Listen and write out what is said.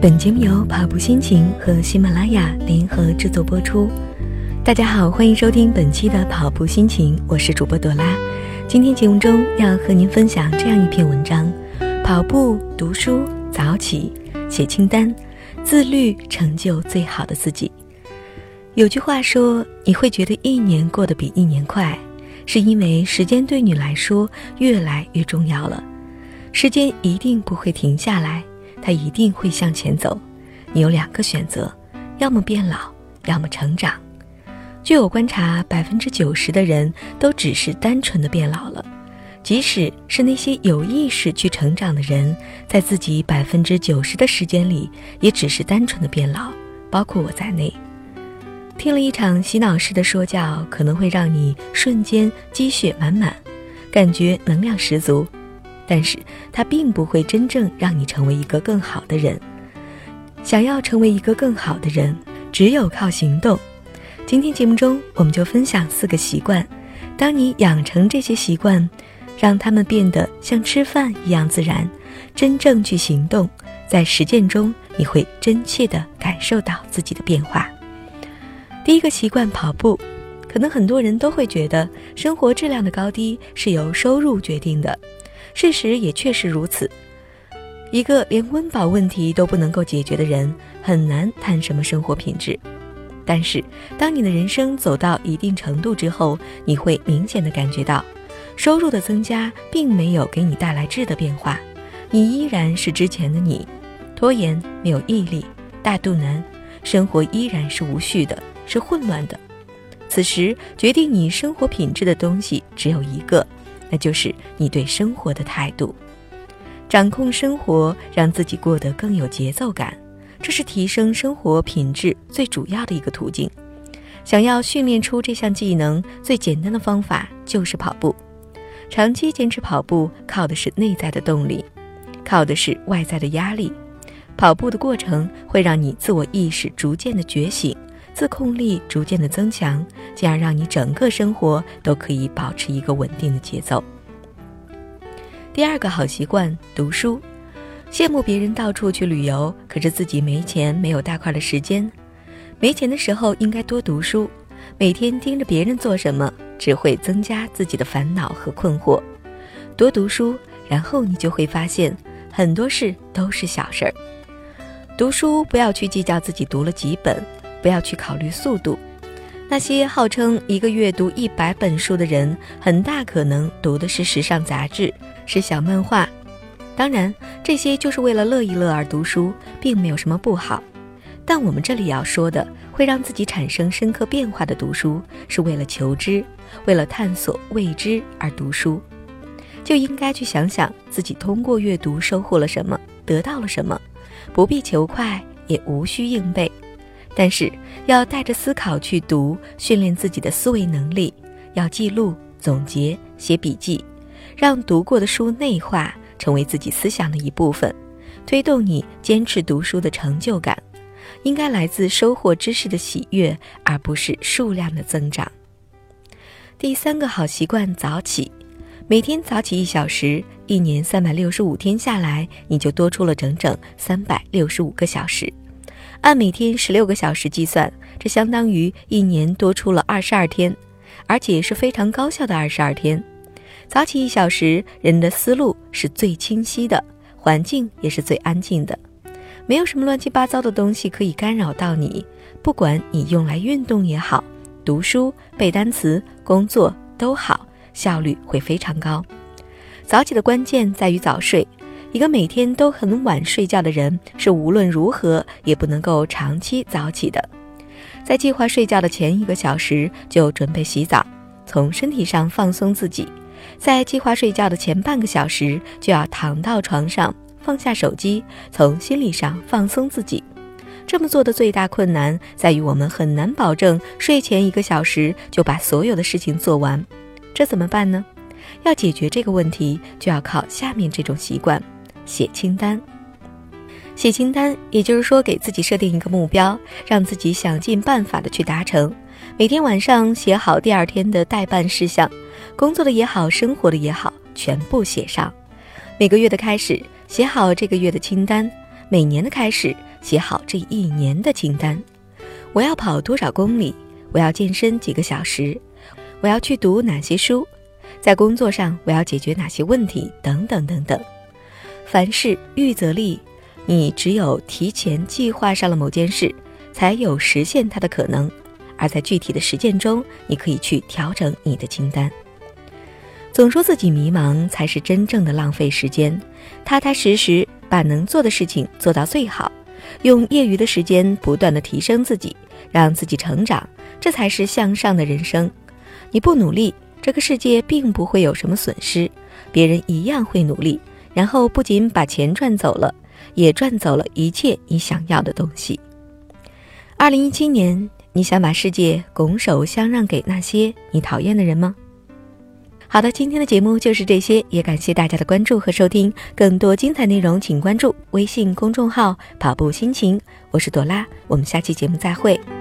本节目由跑步心情和喜马拉雅联合制作播出。大家好，欢迎收听本期的跑步心情，我是主播朵拉。今天节目中要和您分享这样一篇文章：跑步、读书、早起、写清单，自律成就最好的自己。有句话说，你会觉得一年过得比一年快，是因为时间对你来说越来越重要了。时间一定不会停下来。他一定会向前走，你有两个选择，要么变老，要么成长。据我观察，百分之九十的人都只是单纯的变老了。即使是那些有意识去成长的人，在自己百分之九十的时间里，也只是单纯的变老，包括我在内。听了一场洗脑式的说教，可能会让你瞬间积雪满满，感觉能量十足。但是它并不会真正让你成为一个更好的人。想要成为一个更好的人，只有靠行动。今天节目中，我们就分享四个习惯。当你养成这些习惯，让他们变得像吃饭一样自然，真正去行动，在实践中，你会真切地感受到自己的变化。第一个习惯，跑步。可能很多人都会觉得，生活质量的高低是由收入决定的。事实也确实如此。一个连温饱问题都不能够解决的人，很难谈什么生活品质。但是，当你的人生走到一定程度之后，你会明显的感觉到，收入的增加并没有给你带来质的变化，你依然是之前的你，拖延、没有毅力、大肚腩，生活依然是无序的，是混乱的。此时，决定你生活品质的东西只有一个。那就是你对生活的态度，掌控生活，让自己过得更有节奏感，这是提升生活品质最主要的一个途径。想要训练出这项技能，最简单的方法就是跑步。长期坚持跑步，靠的是内在的动力，靠的是外在的压力。跑步的过程会让你自我意识逐渐的觉醒。自控力逐渐的增强，进而让你整个生活都可以保持一个稳定的节奏。第二个好习惯，读书。羡慕别人到处去旅游，可是自己没钱，没有大块的时间。没钱的时候应该多读书。每天盯着别人做什么，只会增加自己的烦恼和困惑。多读书，然后你就会发现，很多事都是小事儿。读书不要去计较自己读了几本。不要去考虑速度，那些号称一个月读一百本书的人，很大可能读的是时尚杂志，是小漫画。当然，这些就是为了乐一乐而读书，并没有什么不好。但我们这里要说的，会让自己产生深刻变化的读书，是为了求知，为了探索未知而读书，就应该去想想自己通过阅读收获了什么，得到了什么，不必求快，也无需硬背。但是要带着思考去读，训练自己的思维能力。要记录、总结、写笔记，让读过的书内化，成为自己思想的一部分，推动你坚持读书的成就感，应该来自收获知识的喜悦，而不是数量的增长。第三个好习惯：早起。每天早起一小时，一年三百六十五天下来，你就多出了整整三百六十五个小时。按每天十六个小时计算，这相当于一年多出了二十二天，而且是非常高效的二十二天。早起一小时，人的思路是最清晰的，环境也是最安静的，没有什么乱七八糟的东西可以干扰到你。不管你用来运动也好，读书、背单词、工作都好，效率会非常高。早起的关键在于早睡。一个每天都很晚睡觉的人，是无论如何也不能够长期早起的。在计划睡觉的前一个小时就准备洗澡，从身体上放松自己；在计划睡觉的前半个小时就要躺到床上，放下手机，从心理上放松自己。这么做的最大困难在于，我们很难保证睡前一个小时就把所有的事情做完。这怎么办呢？要解决这个问题，就要靠下面这种习惯。写清单，写清单，也就是说，给自己设定一个目标，让自己想尽办法的去达成。每天晚上写好第二天的待办事项，工作的也好，生活的也好，全部写上。每个月的开始，写好这个月的清单；每年的开始，写好这一年的清单。我要跑多少公里？我要健身几个小时？我要去读哪些书？在工作上我要解决哪些问题？等等等等。凡事预则立，你只有提前计划上了某件事，才有实现它的可能。而在具体的实践中，你可以去调整你的清单。总说自己迷茫才是真正的浪费时间，踏踏实实把能做的事情做到最好，用业余的时间不断的提升自己，让自己成长，这才是向上的人生。你不努力，这个世界并不会有什么损失，别人一样会努力，然后不仅把钱赚走了，也赚走了一切你想要的东西。二零一七年，你想把世界拱手相让给那些你讨厌的人吗？好的，今天的节目就是这些，也感谢大家的关注和收听。更多精彩内容，请关注微信公众号“跑步心情”。我是朵拉，我们下期节目再会。